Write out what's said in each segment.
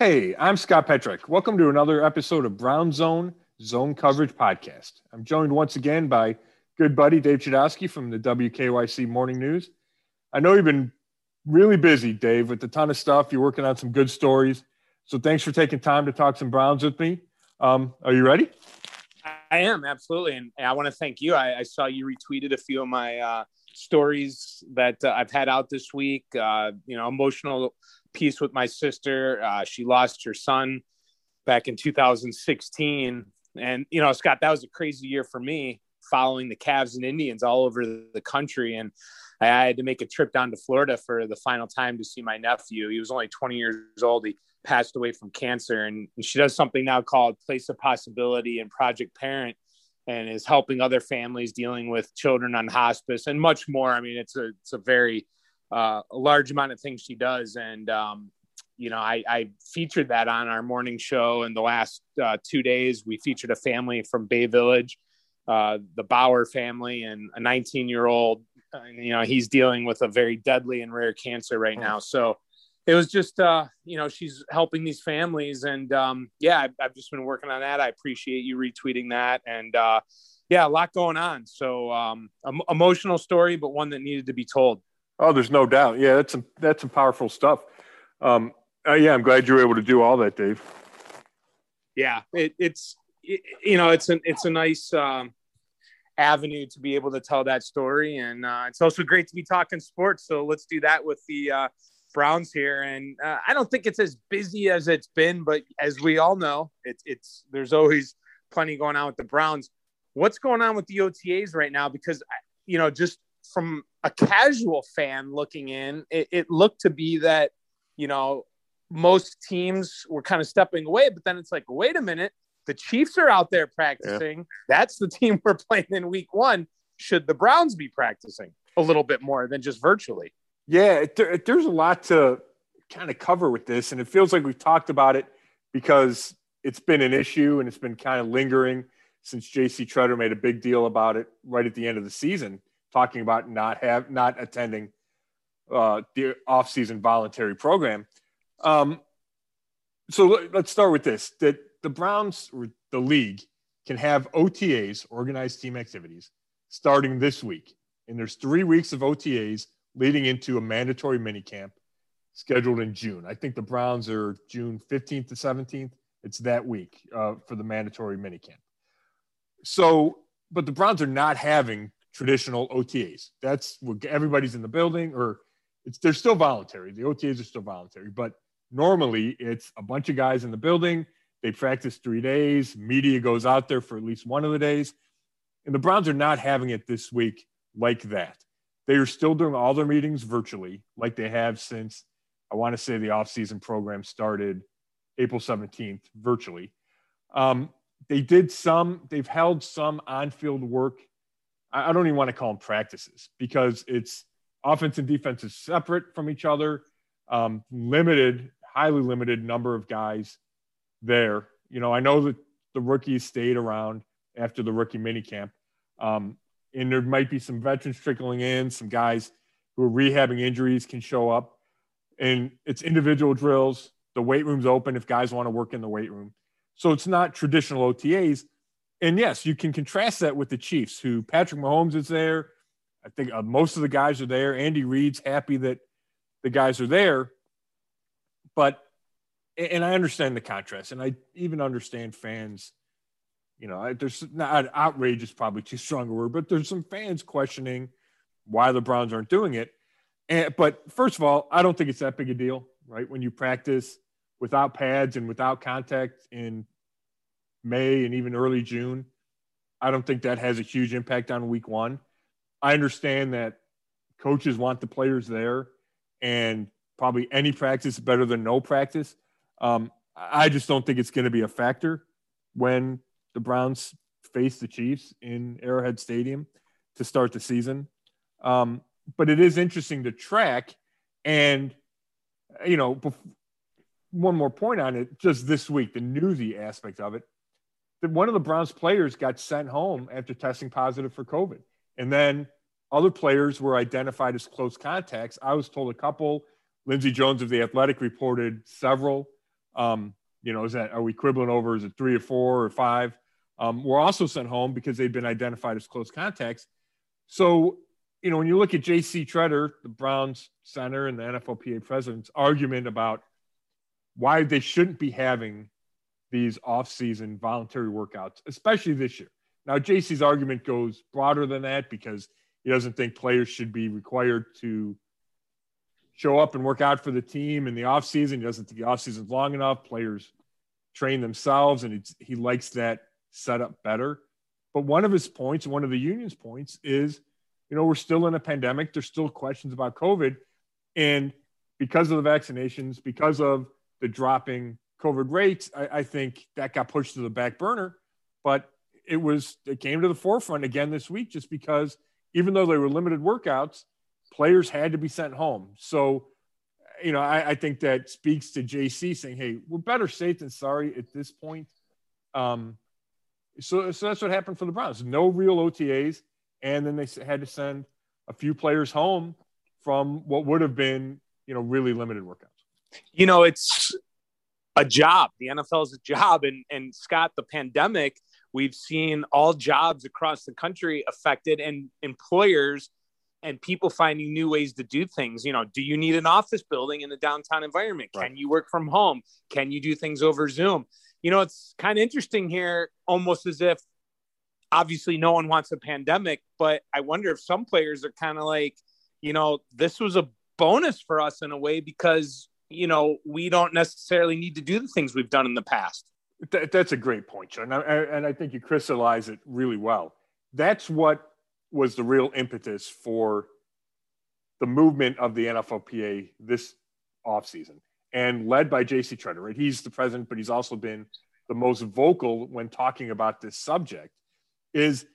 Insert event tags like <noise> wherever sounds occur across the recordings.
Hey, I'm Scott Petrak. Welcome to another episode of Brown Zone Zone Coverage Podcast. I'm joined once again by good buddy Dave Chudowski from the WKYC Morning News. I know you've been really busy, Dave, with a ton of stuff. You're working on some good stories. So thanks for taking time to talk some Browns with me. Um, are you ready? I am absolutely, and I want to thank you. I, I, saw you retweeted a few of my uh, stories that uh, I've had out this week. Uh, you know, emotional piece with my sister. Uh, she lost her son back in 2016. And, you know, Scott, that was a crazy year for me following the Cavs and Indians all over the country. And I had to make a trip down to Florida for the final time to see my nephew. He was only 20 years old. He passed away from cancer. And, and she does something now called Place of Possibility and Project Parent and is helping other families dealing with children on hospice and much more. I mean, it's a, it's a very uh, a large amount of things she does. And, um, you know, I, I, featured that on our morning show in the last uh, two days. We featured a family from Bay Village, uh, the Bauer family, and a 19 year old. You know, he's dealing with a very deadly and rare cancer right now. So it was just, uh, you know, she's helping these families. And um, yeah, I've, I've, just been working on that. I appreciate you retweeting that. And uh, yeah, a lot going on. So um, emotional story, but one that needed to be told. Oh, there's no doubt. Yeah, that's some that's some powerful stuff. Um, uh, yeah, I'm glad you were able to do all that, Dave. Yeah, it, it's it, you know it's an it's a nice um, avenue to be able to tell that story, and uh, it's also great to be talking sports. So let's do that with the uh, Browns here. And uh, I don't think it's as busy as it's been, but as we all know, it's it's there's always plenty going on with the Browns. What's going on with the OTAs right now? Because you know, just from a casual fan looking in, it, it looked to be that, you know, most teams were kind of stepping away, but then it's like, wait a minute, the Chiefs are out there practicing. Yeah. That's the team <laughs> we're playing in week one. Should the Browns be practicing a little bit more than just virtually? Yeah, there, there's a lot to kind of cover with this. And it feels like we've talked about it because it's been an issue and it's been kind of lingering since JC Tretter made a big deal about it right at the end of the season talking about not have not attending uh, the off-season voluntary program. Um, so let's start with this: that the Browns or the league can have OTAs, organized team activities, starting this week, and there's three weeks of OTAs leading into a mandatory minicamp scheduled in June. I think the Browns are June 15th to 17th. It's that week uh, for the mandatory minicamp. So, but the Browns are not having traditional OTAs. That's what everybody's in the building, or it's they're still voluntary. The OTAs are still voluntary, but normally it's a bunch of guys in the building. They practice three days. Media goes out there for at least one of the days, and the Browns are not having it this week like that. They are still doing all their meetings virtually, like they have since I want to say the offseason program started April 17th virtually. Um, they did some, they've held some on field work I don't even want to call them practices because it's offense and defense is separate from each other. Um, limited, highly limited number of guys there. You know, I know that the rookies stayed around after the rookie minicamp. Um, and there might be some veterans trickling in, some guys who are rehabbing injuries can show up. And it's individual drills. The weight room's open if guys want to work in the weight room. So it's not traditional OTAs, and yes, you can contrast that with the Chiefs, who Patrick Mahomes is there. I think uh, most of the guys are there. Andy Reid's happy that the guys are there. But, and I understand the contrast, and I even understand fans. You know, there's not outrage is probably too strong a word, but there's some fans questioning why the Browns aren't doing it. And, but first of all, I don't think it's that big a deal, right? When you practice without pads and without contact in May and even early June, I don't think that has a huge impact on week one. I understand that coaches want the players there and probably any practice is better than no practice. Um, I just don't think it's going to be a factor when the Browns face the Chiefs in Arrowhead Stadium to start the season. Um, but it is interesting to track. And, you know, one more point on it just this week, the newsy aspect of it that one of the Browns players got sent home after testing positive for COVID. And then other players were identified as close contacts. I was told a couple. Lindsey Jones of The Athletic reported several Um, you know, is that are we quibbling over? Is it three or four or five? Um, were also sent home because they've been identified as close contacts. So, you know, when you look at J.C. Tretter, the Browns center and the NFLPA president's argument about why they shouldn't be having these off-season voluntary workouts, especially this year. Now, JC's argument goes broader than that because he doesn't think players should be required to show up and work out for the team in the offseason. He doesn't think the offseason is long enough. Players train themselves, and he likes that setup better. But one of his points, one of the union's points, is you know, we're still in a pandemic. There's still questions about COVID. And because of the vaccinations, because of the dropping COVID rates, I, I think that got pushed to the back burner. But it was it came to the forefront again this week just because even though they were limited workouts, players had to be sent home. So, you know, I, I think that speaks to JC saying, "Hey, we're better safe than sorry at this point." Um, so, so that's what happened for the Browns. No real OTAs, and then they had to send a few players home from what would have been, you know, really limited workouts. You know, it's a job. The NFL is a job, and and Scott, the pandemic, we've seen all jobs across the country affected, and employers and people finding new ways to do things. You know, do you need an office building in the downtown environment? Right. Can you work from home? Can you do things over Zoom? You know, it's kind of interesting here, almost as if obviously no one wants a pandemic, but I wonder if some players are kind of like, you know, this was a bonus for us in a way because you know, we don't necessarily need to do the things we've done in the past. That, that's a great point, John. And I, and I think you crystallize it really well. That's what was the real impetus for the movement of the NFLPA this offseason and led by JC Tretter, right? He's the president, but he's also been the most vocal when talking about this subject is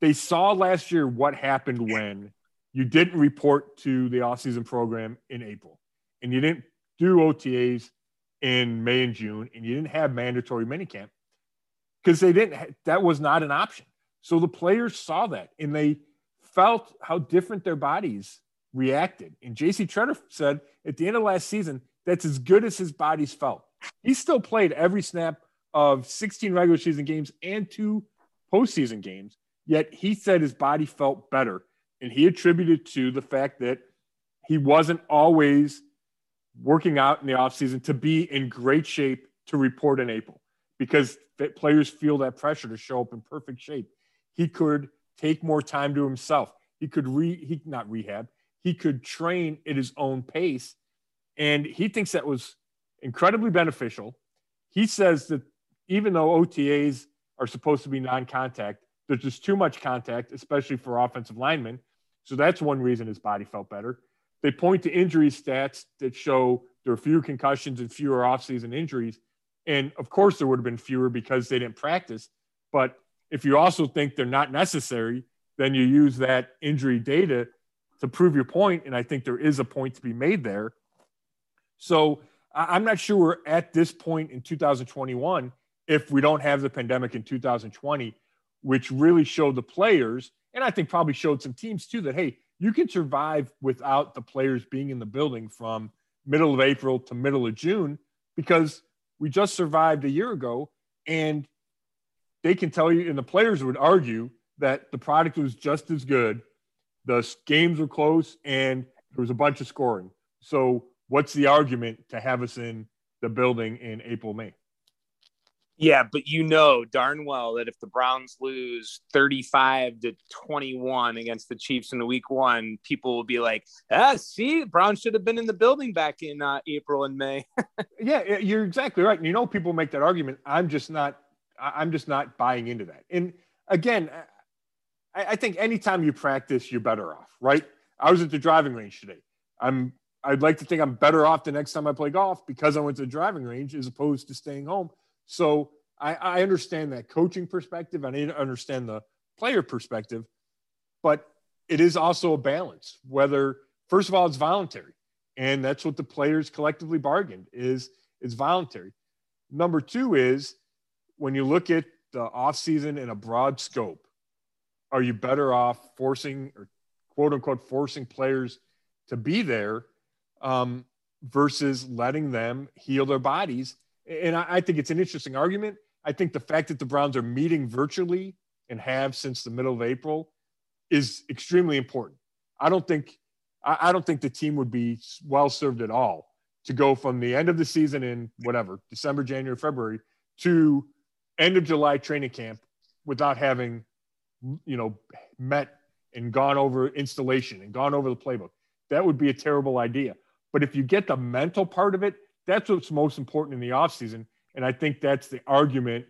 they saw last year what happened when you didn't report to the offseason program in April and you didn't do OTAs in May and June, and you didn't have mandatory minicamp because they didn't. That was not an option. So the players saw that, and they felt how different their bodies reacted. And J.C. Tretter said at the end of last season, that's as good as his bodies felt. He still played every snap of 16 regular season games and two postseason games. Yet he said his body felt better. And he attributed to the fact that he wasn't always working out in the offseason to be in great shape to report in April because players feel that pressure to show up in perfect shape. He could take more time to himself. He could re he not rehab. He could train at his own pace. And he thinks that was incredibly beneficial. He says that even though OTAs are supposed to be non-contact, there's just too much contact, especially for offensive linemen. So that's one reason his body felt better. They point to injury stats that show there are fewer concussions and fewer offseason injuries. And of course, there would have been fewer because they didn't practice. But if you also think they're not necessary, then you use that injury data to prove your point. And I think there is a point to be made there. So I'm not sure we're at this point in 2021 if we don't have the pandemic in 2020, which really showed the players, and I think probably showed some teams too, that, hey, you can survive without the players being in the building from middle of April to middle of June because we just survived a year ago and they can tell you and the players would argue that the product was just as good the games were close and there was a bunch of scoring so what's the argument to have us in the building in April May yeah, but you know darn well that if the Browns lose 35 to 21 against the Chiefs in the week one, people will be like, ah, see, Browns should have been in the building back in uh, April and May. <laughs> yeah, you're exactly right. And you know, people make that argument. I'm just not, I'm just not buying into that. And again, I, I think anytime you practice, you're better off, right? I was at the driving range today. I'm, I'd like to think I'm better off the next time I play golf because I went to the driving range as opposed to staying home so I, I understand that coaching perspective. I need to understand the player perspective, but it is also a balance. Whether first of all, it's voluntary, and that's what the players collectively bargained is it's voluntary. Number two is when you look at the offseason in a broad scope, are you better off forcing or quote unquote forcing players to be there? Um, versus letting them heal their bodies. And I, I think it's an interesting argument. I think the fact that the Browns are meeting virtually and have since the middle of April is extremely important. I don't think I, don't think the team would be well served at all to go from the end of the season in whatever December, January, February to end of July training camp without having you know met and gone over installation and gone over the playbook. That would be a terrible idea. But if you get the mental part of it, that's what's most important in the offseason. And I think that's the argument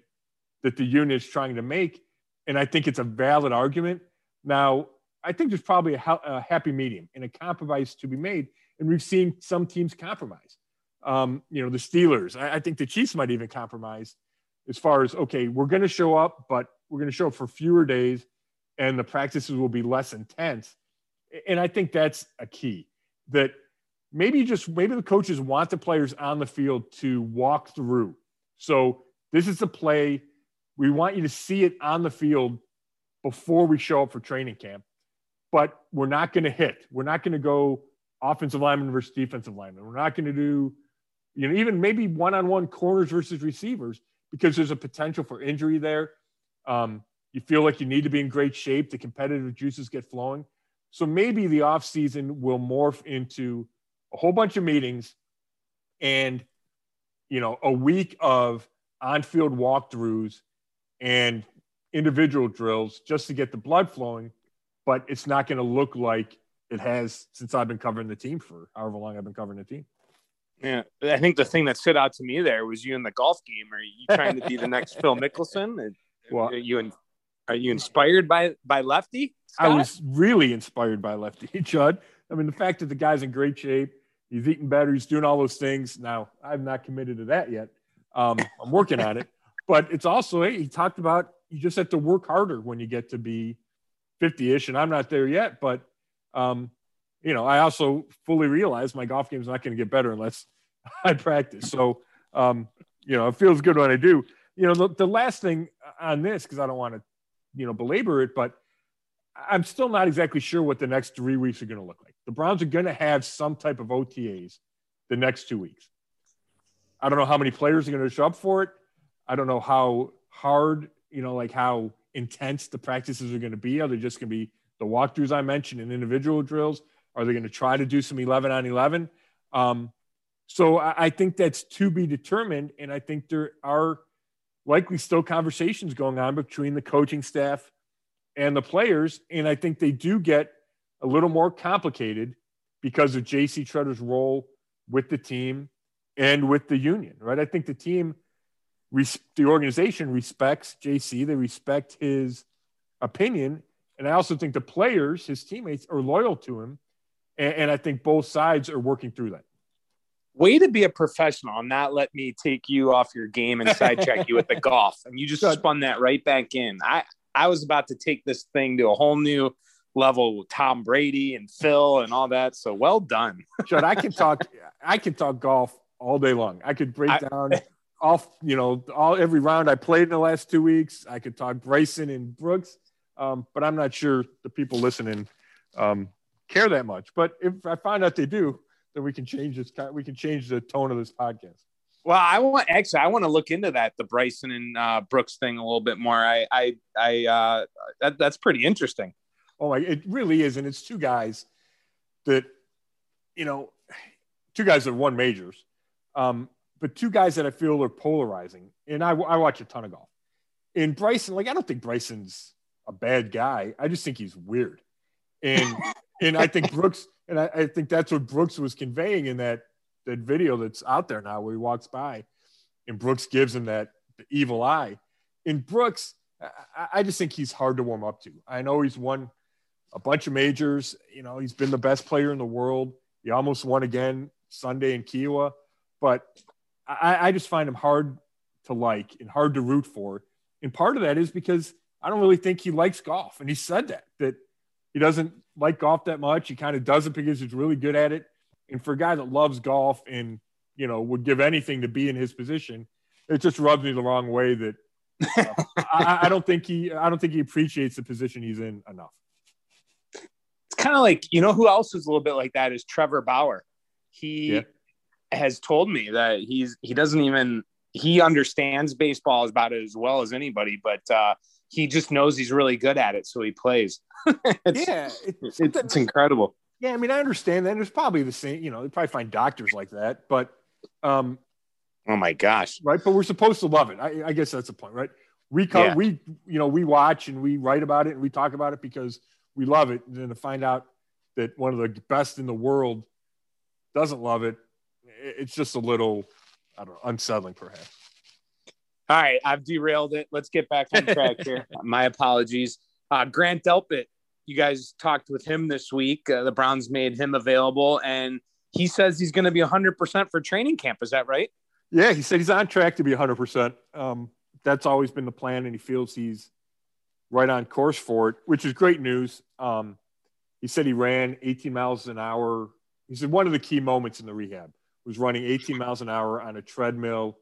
that the unit is trying to make. And I think it's a valid argument. Now, I think there's probably a, a happy medium and a compromise to be made. And we've seen some teams compromise. Um, you know, the Steelers, I, I think the Chiefs might even compromise as far as, okay, we're going to show up, but we're going to show up for fewer days and the practices will be less intense. And I think that's a key that maybe just maybe the coaches want the players on the field to walk through. So this is the play. We want you to see it on the field before we show up for training camp. But we're not going to hit. We're not going to go offensive lineman versus defensive lineman. We're not going to do, you know, even maybe one-on-one corners versus receivers because there's a potential for injury there. Um, you feel like you need to be in great shape. The competitive juices get flowing. So maybe the offseason will morph into a whole bunch of meetings and you know a week of on-field walkthroughs and individual drills just to get the blood flowing but it's not going to look like it has since i've been covering the team for however long i've been covering the team yeah i think the thing that stood out to me there was you in the golf game are you trying to be the next phil <laughs> mickelson well are you in, are you inspired by by lefty Scott? i was really inspired by lefty <laughs> Chud i mean the fact that the guy's in great shape He's eating better. He's doing all those things. Now, I'm not committed to that yet. Um, I'm working on it. <laughs> But it's also, hey, he talked about you just have to work harder when you get to be 50 ish. And I'm not there yet. But, um, you know, I also fully realize my golf game is not going to get better unless <laughs> I practice. So, um, you know, it feels good when I do. You know, the, the last thing on this, because I don't want to, you know, belabor it, but I'm still not exactly sure what the next three weeks are going to look like. The Browns are going to have some type of OTAs the next two weeks. I don't know how many players are going to show up for it. I don't know how hard, you know, like how intense the practices are going to be. Are they just going to be the walkthroughs I mentioned and individual drills? Are they going to try to do some 11 on 11? Um, so I, I think that's to be determined. And I think there are likely still conversations going on between the coaching staff and the players. And I think they do get a little more complicated because of JC Tretter's role with the team and with the union, right? I think the team, the organization respects JC, they respect his opinion. And I also think the players, his teammates, are loyal to him. And, and I think both sides are working through that. Way to be a professional and not let me take you off your game and sidetrack you with the <laughs> golf. And you just spun that right back in. I, I was about to take this thing to a whole new level with Tom Brady and Phil and all that. So well done. <laughs> Chud, I can talk I can talk golf all day long. I could break I, down off, you know, all every round I played in the last two weeks. I could talk Bryson and Brooks. Um, but I'm not sure the people listening um, care that much. But if I find out they do, then we can change this. We can change the tone of this podcast. Well, I want actually I want to look into that the Bryson and uh, Brooks thing a little bit more. I I I uh, that, that's pretty interesting. Oh my, it really is, and it's two guys that you know, two guys that won majors, um, but two guys that I feel are polarizing. And I I watch a ton of golf. And Bryson, like I don't think Bryson's a bad guy. I just think he's weird, and <laughs> and I think <laughs> Brooks, and I, I think that's what Brooks was conveying in that that video that's out there now where he walks by and Brooks gives him that evil eye. In Brooks, I, I just think he's hard to warm up to. I know he's won a bunch of majors. You know, he's been the best player in the world. He almost won again Sunday in Kiawah, but I, I just find him hard to like and hard to root for. And part of that is because I don't really think he likes golf. And he said that, that he doesn't like golf that much. He kind of does it because he's really good at it. And for a guy that loves golf and you know would give anything to be in his position, it just rubs me the wrong way. That uh, I, I, don't think he I don't think he appreciates the position he's in enough. It's kind of like you know who else is a little bit like that is Trevor Bauer. He yeah. has told me that he's he doesn't even he understands baseball about it as well as anybody, but uh, he just knows he's really good at it, so he plays. <laughs> it's, yeah, it's, it's, it's, incredible. Yeah, I mean, I understand that. There's probably the same, you know, they probably find doctors like that, but um, oh my gosh, right? But we're supposed to love it. I, I guess that's the point, right? We come, yeah. we you know, we watch and we write about it and we talk about it because we love it, and then to find out that one of the best in the world doesn't love it, it's just a little, I don't know, unsettling perhaps. All right, I've derailed it. Let's get back on track <laughs> here. My apologies. Uh, Grant Delpit, you guys talked with him this week. Uh, the Browns made him available, and he says he's going to be 100% for training camp. Is that right? Yeah, he said he's on track to be 100%. Um, that's always been the plan, and he feels he's right on course for it, which is great news. Um, he said he ran 18 miles an hour. He said one of the key moments in the rehab was running 18 miles an hour on a treadmill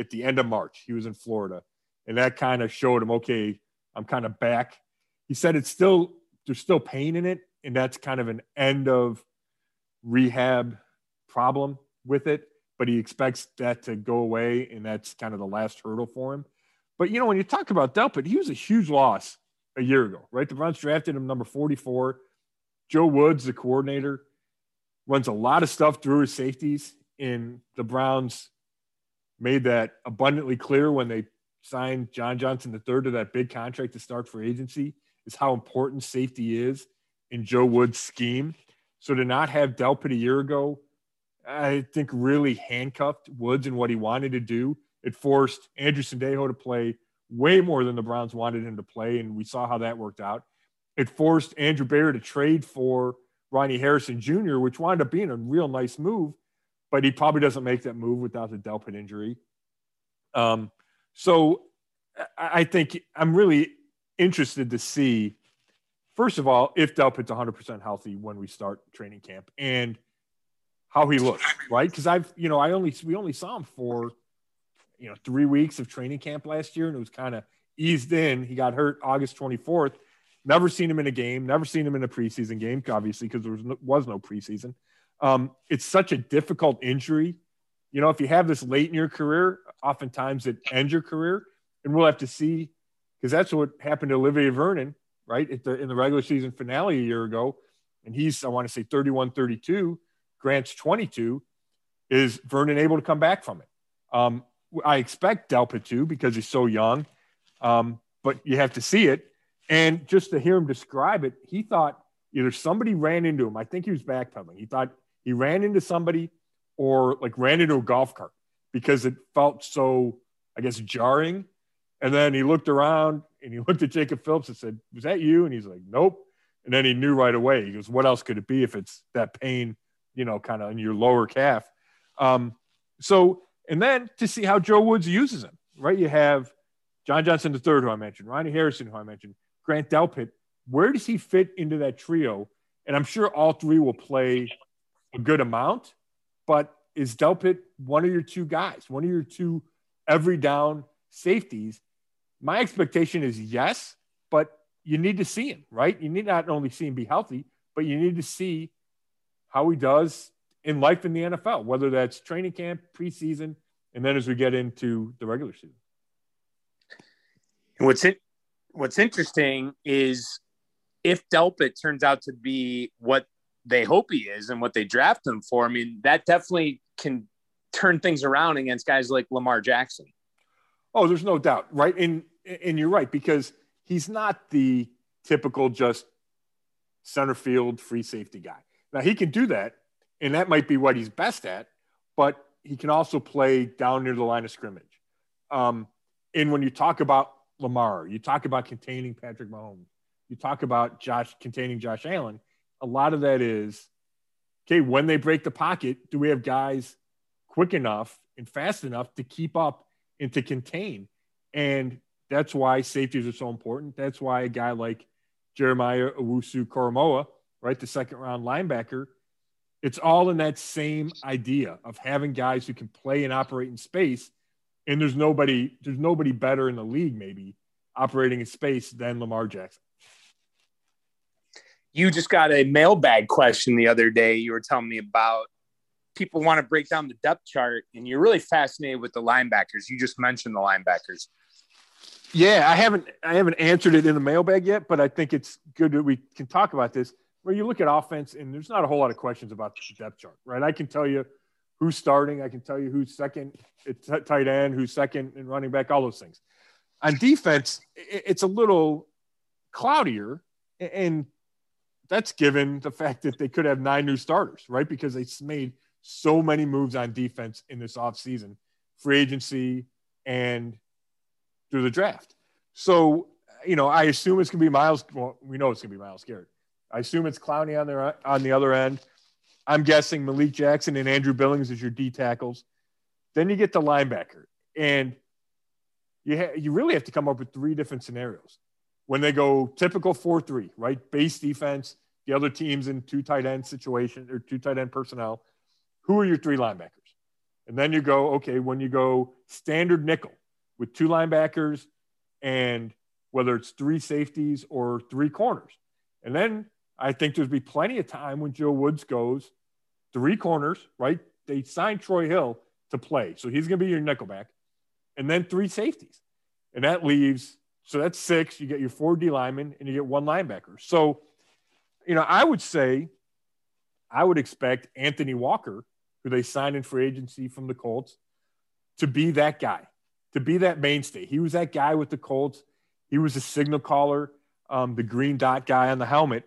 at the end of March. He was in Florida, and that kind of showed him, okay, I'm kind of back. He said it's still there's still pain in it, and that's kind of an end of rehab problem with it. But he expects that to go away, and that's kind of the last hurdle for him. But you know, when you talk about Delpit, he was a huge loss a year ago, right? The Browns drafted him number 44. Joe Woods, the coordinator, runs a lot of stuff through his safeties. in the Browns made that abundantly clear when they signed John Johnson III to that big contract to start for agency, is how important safety is in Joe Woods' scheme. So to not have Delpit a year ago, I think really handcuffed Woods and what he wanted to do it forced Andrew Sendejo to play way more than the Browns wanted him to play, and we saw how that worked out. It forced Andrew Berry to trade for Ronnie Harrison Jr., which wound up being a real nice move, but he probably doesn't make that move without the Delpit injury. Um, so I think I'm really interested to see, first of all, if Delpit's 100% healthy when we start training camp and how he looks, right? Because I've, you know, I only, we only saw him for you know three weeks of training camp last year, and it was kind of eased in. He got hurt August 24th. Never seen him in a game. Never seen him in a preseason game, obviously, because there was no, was no preseason. Um, it's such a difficult injury. You know, if you have this late in your career, oftentimes it ends your career, and we'll have to see because that's what happened to Olivier Vernon, right? The, in the regular season finale a year ago. And he's, I want to say 31 32, Grant's 22. Is Vernon able to come back from it? Um, I expect Delpit to because he's so young, um, but you have to see it. And just to hear him describe it, he thought either somebody ran into him. I think he was backpedaling. He thought he ran into somebody or like ran into a golf cart because it felt so, I guess, jarring. And then he looked around and he <laughs> looked at Jacob Phillips and said, Was that you? And he's like, Nope. And then he knew right away. He goes, What else could it be if it's that pain, you know, kind of in your lower calf? Um, so and then to see how Joe Woods uses him, right? You have John Johnson III, who I mentioned, Ronnie Harrison, who I mentioned, Grant Delpit. Where does he fit into that trio? And I'm sure all three will play a good amount, but is Delpit one of your two guys, one of your two every down safeties? My expectation is yes, but you need to see him, right? You need not only see him be healthy, but you need to see how he does in life in the NFL, whether that's training camp, preseason, and then as we get into the regular season. And what's it, what's interesting is if Delpit turns out to be what they hope he is and what they draft him for, I mean, that definitely can turn things around against guys like Lamar Jackson. Oh, there's no doubt, right? And and you're right because he's not the typical just center field free safety guy. Now he can do that, and that might be what he's best at, but he can also play down near the line of scrimmage. Um, and when you talk about Lamar, you talk about containing Patrick Mahomes, you talk about Josh containing Josh Allen. A lot of that is okay. When they break the pocket, do we have guys quick enough and fast enough to keep up and to contain? And that's why safeties are so important. That's why a guy like Jeremiah Owusu Koramoah, right, the second round linebacker, it's all in that same idea of having guys who can play and operate in space. And there's nobody, there's nobody better in the league, maybe operating in space than Lamar Jackson. You just got a mailbag question the other day. You were telling me about people want to break down the depth chart, and you're really fascinated with the linebackers. You just mentioned the linebackers. Yeah, I haven't I haven't answered it in the mailbag yet, but I think it's good that we can talk about this. Where you look at offense, and there's not a whole lot of questions about the depth chart, right? I can tell you who's starting, I can tell you who's second at tight end, who's second in running back, all those things. On defense, it's a little cloudier, and that's given the fact that they could have nine new starters, right? Because they made so many moves on defense in this offseason, free agency and through the draft. So, you know, I assume it's going to be Myles. Well, we know it's going to be Myles Garrett. I assume it's Clowney on the on the other end. I'm guessing Malik Jackson and Andrew Billings as your D tackles. Then you get the linebacker, and you ha- you really have to come up with three different scenarios when they go typical four three, right? Base defense, the other teams in two tight end situation or two tight end personnel. Who are your three linebackers? And then you go, okay, when you go standard nickel with two linebackers and whether it's three safeties or three corners. And then I think there's be plenty of time when Joe Woods goes three corners, right? They signed Troy Hill to play. So he's going to be your nickelback. And then three safeties. And that leaves, so that's six. You get your four D linemen and you get one linebacker. So, you know, I would say, I would expect Anthony Walker, who they signed in free agency from the Colts, to be that guy, to be that mainstay. He was that guy with the Colts. He was a signal caller, um, the green dot guy on the helmet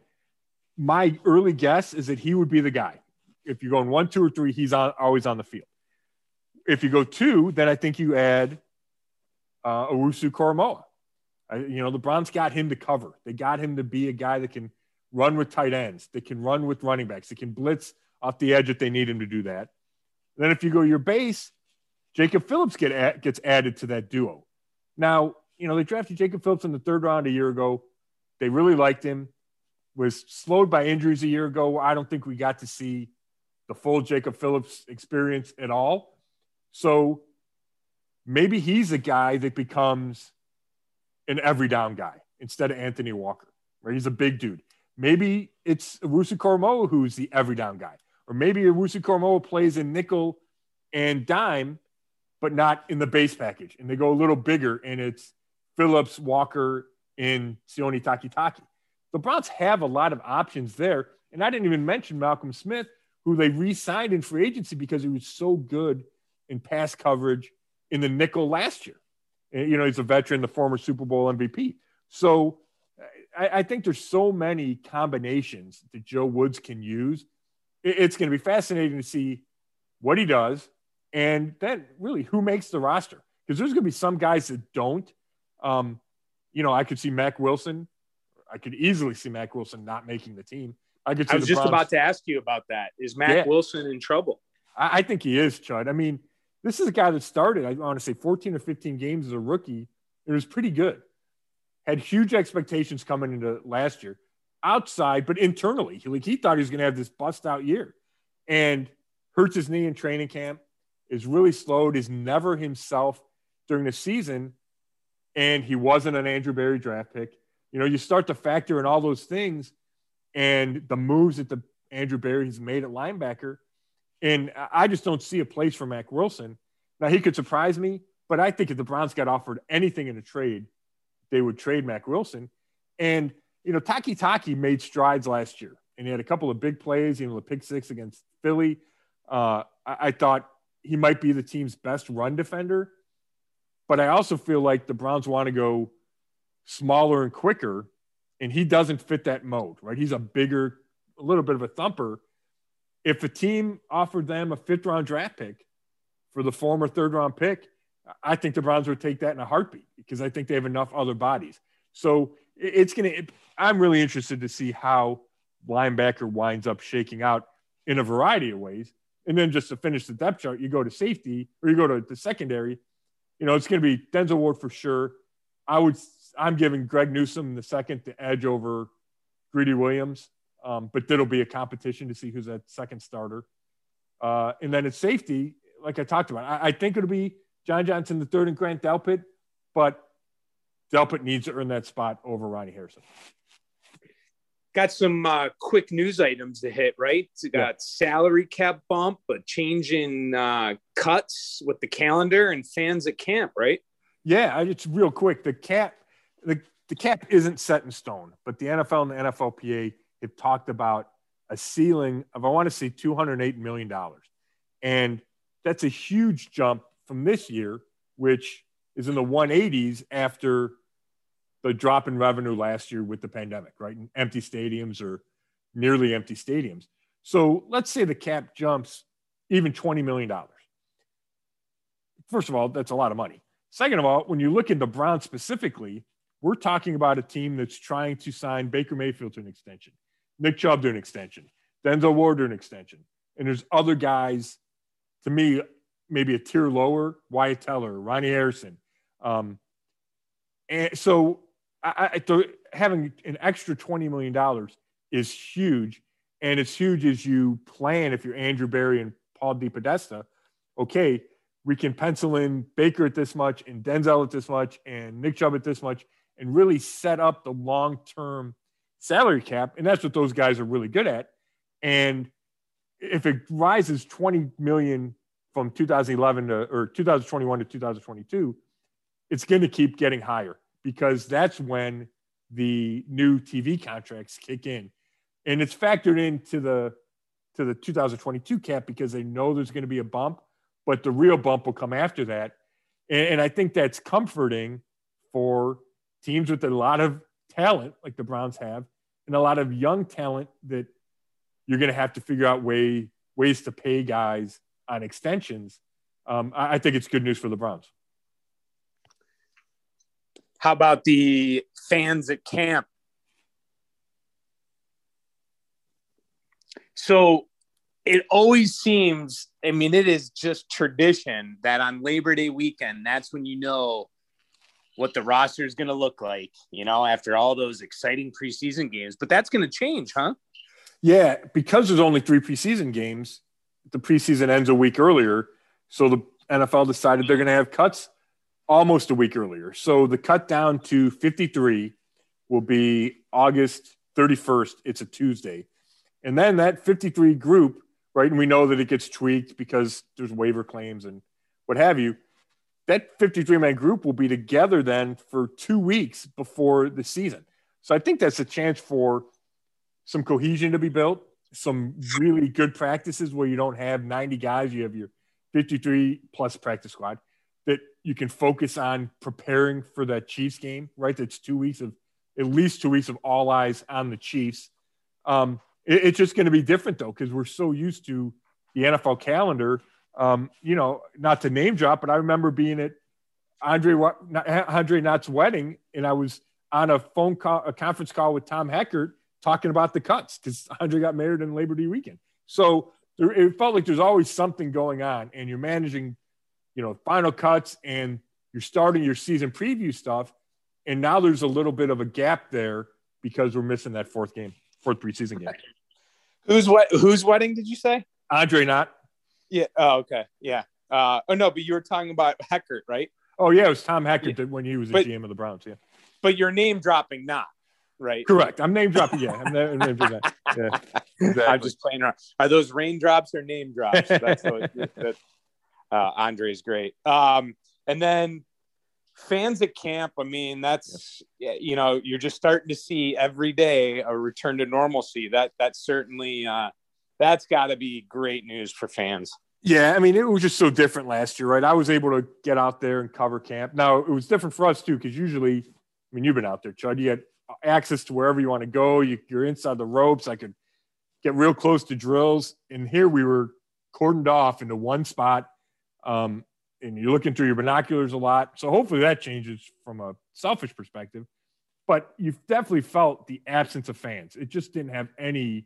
my early guess is that he would be the guy. If you're going one, two, or three, he's on, always on the field. If you go two, then I think you add uh, Owusu Koramoah. You know, LeBron's got him to cover. They got him to be a guy that can run with tight ends, that can run with running backs, that can blitz off the edge if they need him to do that. then if you go your base, Jacob Phillips get at, gets added to that duo. Now, you know, they drafted Jacob Phillips in the third round a year ago. They really liked him was slowed by injuries a year ago. I don't think we got to see the full Jacob Phillips experience at all. So maybe he's a guy that becomes an every down guy instead of Anthony Walker, right? He's a big dude. Maybe it's Owusu Koramoah who's the every down guy. Or maybe Owusu Koramoah plays in nickel and dime, but not in the base package. And they go a little bigger and it's Phillips, Walker, and Sione Takitaki the Browns have a lot of options there. And I didn't even mention Malcolm Smith, who they re signed in free agency because he was so good in pass coverage in the nickel last year. And, you know, he's a veteran, the former Super Bowl MVP. So I, I think there's so many combinations that Joe Woods can use. It, it's going to be fascinating to see what he does and then really who makes the roster because there's going to be some guys that don't. Um, you know, I could see Mac Wilson I could easily see Mac Wilson not making the team. I could. I was just Browns. about to ask you about that. Is Mac yeah. Wilson in trouble? I, I, think he is, Chud. I mean, this is a guy that started. I want to say 14 or 15 games as a rookie. It was pretty good. Had huge expectations coming into last year, outside, but internally, he, like he thought he was going to have this bust out year, and hurts his knee in training camp. Is really slowed. Is never himself during the season, and he wasn't an Andrew Berry draft pick you know, you start to factor in all those things and the moves that the Andrew Berry has made at linebacker. And I just don't see a place for Mac Wilson. Now he could surprise me, but I think if the Browns got offered anything in a trade, they would trade Mac Wilson. And you know, Takitaki made strides last year, and he had a couple of big plays. You know, the pick six against Philly. Uh, I, I thought he might be the team's best run defender, but I also feel like the Browns want to go smaller and quicker, and he doesn't fit that mode, right? He's a bigger, a little bit of a thumper. If a team offered them a fifth round draft pick for the former third round pick, I think the Browns would take that in a heartbeat because I think they have enough other bodies. So it's going to, I'm really interested to see how linebacker winds up shaking out in a variety of ways. And then just to finish the depth chart, you go to safety or you go to the secondary. You know, it's going to be Denzel Ward for sure. I would I'm giving Greg Newsome the second to edge over Greedy Williams, um, but that'll be a competition to see who's that second starter. Uh, and then at safety, like I talked about, I, I, think it'll be John Johnson the third and Grant Delpit, but Delpit needs to earn that spot over Ronnie Harrison. got some uh, quick news items to hit, right? It's got yeah. salary cap bump, a change in uh, cuts with the calendar, and fans at camp, right? Yeah, it's real quick. The cap, the, the cap isn't set in stone, but the NFL and the NFLPA have talked about a ceiling of, I want to say, $208 million. And that's a huge jump from this year, which is in the 180s after the drop in revenue last year with the pandemic, right? Empty stadiums or nearly empty stadiums. So let's say the cap jumps even $20 million. First of all, that's a lot of money. Second of all, when you look at the Browns specifically, we're talking about a team that's trying to sign Baker Mayfield to an extension, Nick Chubb to an extension, Denzel Ward to an extension. And there's other guys, to me, maybe a tier lower, Wyatt Teller, Ronnie Harrison. Um, and so I, I, having an extra $20 million is huge. And it's huge as you plan, if you're Andrew Berry and Paul DePodesta, okay, we can pencil in Baker at this much and Denzel at this much and Nick Chubb at this much and really set up the long term salary cap. And that's what those guys are really good at. And if it rises 20 million from 2011 to or 2021 to 2022, it's going to keep getting higher because that's when the new TV contracts kick in. And it's factored into the to the 2022 cap because they know there's going to be a bump, but the real bump will come after that. And, and I think that's comforting for teams with a lot of talent, like the Browns have, and a lot of young talent that you're going to have to figure out way ways to pay guys on extensions. Um, I, I think it's good news for the Browns. How about the fans at camp? So it always seems, I mean, it is just tradition that on Labor Day weekend, that's when you know what the roster is going to look like, you know, after all those exciting preseason games. But that's going to change, huh? Yeah, because there's only three preseason games, the preseason ends a week earlier. So the NFL decided they're mm-hmm. going to have cuts almost a week earlier. So the cut down to 53 will be August 31st. It's a Tuesday. And then that 53 group, right? And we know that it gets tweaked because there's waiver claims and what have you. That 53 man group will be together then for two weeks before the season. So I think that's a chance for some cohesion to be built, some really good practices where you don't have 90 guys, you have your 53 plus practice squad that you can focus on preparing for that Chiefs game, right? That's two weeks of at least two weeks of all eyes on the Chiefs. Um, it, it's just going to be different though, because we're so used to the NFL calendar. Um, you know, not to name drop, but I remember being at Andre Andre Knott's wedding, and I was on a phone call, a conference call with Tom Heckert talking about the cuts because Andre got married in Labor Day weekend. So there, it felt like there's always something going on, and you're managing you know, final cuts and you're starting your season preview stuff. And now there's a little bit of a gap there because we're missing that fourth game, fourth preseason game. Who's what? Whose wedding did you say? Andre Knott. Yeah. Oh, okay. Yeah. Uh, oh no, but you were talking about <laughs> Heckert, right? Oh yeah, it was Tom Heckert yeah. when he was the but, GM of the Browns. Yeah. But you're name dropping not right? Correct. I'm name dropping. Yeah, I'm name, name dropping. <laughs> Yeah, exactly. I'm just playing around. Are those raindrops or name drops? That's what, <laughs> that, uh, Andre is great. Um, and then fans at camp, I mean, that's you know, you're just starting to see every day a return to normalcy. That that's certainly uh, that's got to be great news for fans. Yeah, I mean, it was just so different last year, right? I was able to get out there and cover camp. Now it was different for us too, because usually, I mean, you've been out there, Chud. You had access to wherever you want to go. You, you're inside the ropes. I could get real close to drills, and here we were cordoned off into one spot um, and you're looking through your binoculars a lot. So hopefully that changes from a selfish perspective. But you've definitely felt the absence of fans. It just didn't have any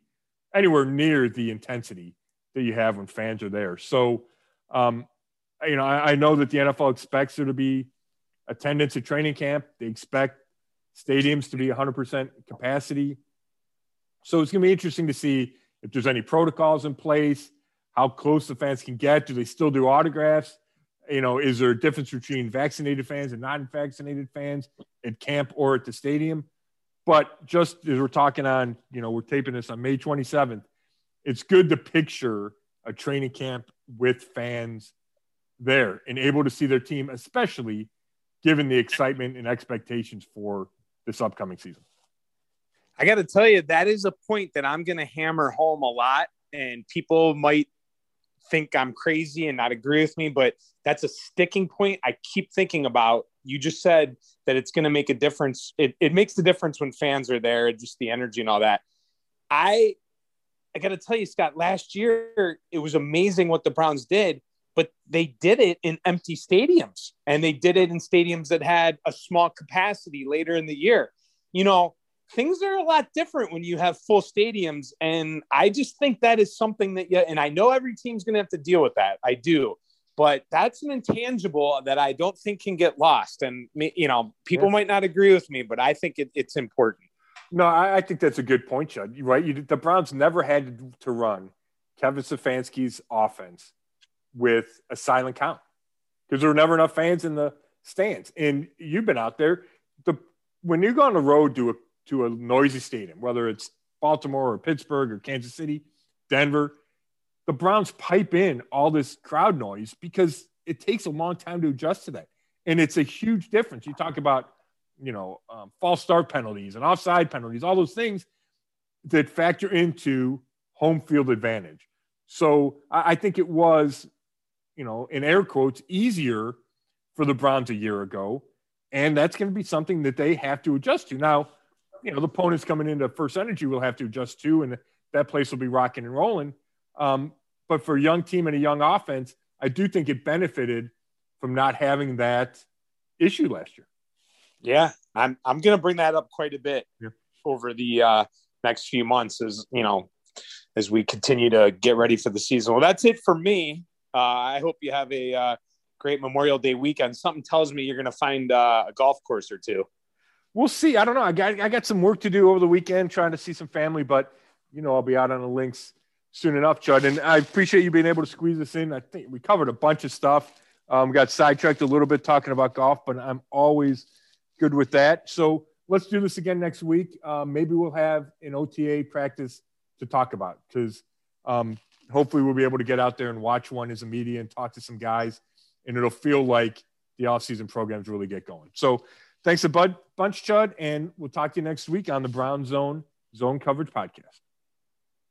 anywhere near the intensity that you have when fans are there. So, um, you know, I, I know that the NFL expects there to be attendance at training camp. They expect stadiums to be 100% capacity. So it's going to be interesting to see if there's any protocols in place how close the fans can get. Do they still do autographs? You know, is there a difference between vaccinated fans and non-vaccinated fans at camp or at the stadium? But just as we're talking on, you know, we're taping this on May 27th, it's good to picture a training camp with fans there and able to see their team, especially given the excitement and expectations for this upcoming season. I got to tell you, that is a point that I'm going to hammer home a lot, and people might think I'm crazy and not agree with me, but that's a sticking point I keep thinking about. You just said that it's going to make a difference. It, it makes the difference when fans are there, just the energy and all that. I I got to tell you, Scott, last year it was amazing what the Browns did, but they did it in empty stadiums and they did it in stadiums that had a small capacity later in the year. You know, things are a lot different when you have full stadiums. And I just think that is something that, yeah, and I know every team's going to have to deal with that. I do. But that's an intangible that I don't think can get lost. And, you know, people yeah. might not agree with me, but I think it, it's important. No, I, I, think that's a good point, Chud. Right? You, the Browns never had to run Kevin Stefanski's offense with a silent count because there were never enough fans in the stands. And you've been out there. The when you go on the road to a to a noisy stadium, whether it's Baltimore or Pittsburgh or Kansas City, Denver, the Browns pipe in all this crowd noise because it takes a long time to adjust to that. And it's a huge difference. You talk about you know, um, false start penalties and offside penalties, all those things that factor into home field advantage. So I, I think it was, you know, in air quotes, easier for the Browns a year ago. And that's going to be something that they have to adjust to. Now, you know, the opponents coming into FirstEnergy will have to adjust to, and that place will be rocking and rolling. Um, but for a young team and a young offense, I do think it benefited from not having that issue last year. Yeah, I'm I'm going to bring that up quite a bit yeah. over the uh, next few months as you know as we continue to get ready for the season. Well, that's it for me. Uh, I hope you have a uh, great Memorial Day weekend. Something tells me you're going to find uh, a golf course or two. We'll see. I don't know. I got I got some work to do over the weekend, trying to see some family, but you know I'll be out on the links soon enough, Chud. And I appreciate you being able to squeeze this in. I think we covered a bunch of stuff. Um, got sidetracked a little bit talking about golf, but I'm always good with that. So let's do this again next week. Um, maybe we'll have an OTA practice to talk about because um, hopefully we'll be able to get out there and watch one as a media and talk to some guys, and it'll feel like the off-season programs really get going. So thanks a bud, bunch, Chud, and we'll talk to you next week on the Brown Zone Zone Coverage Podcast.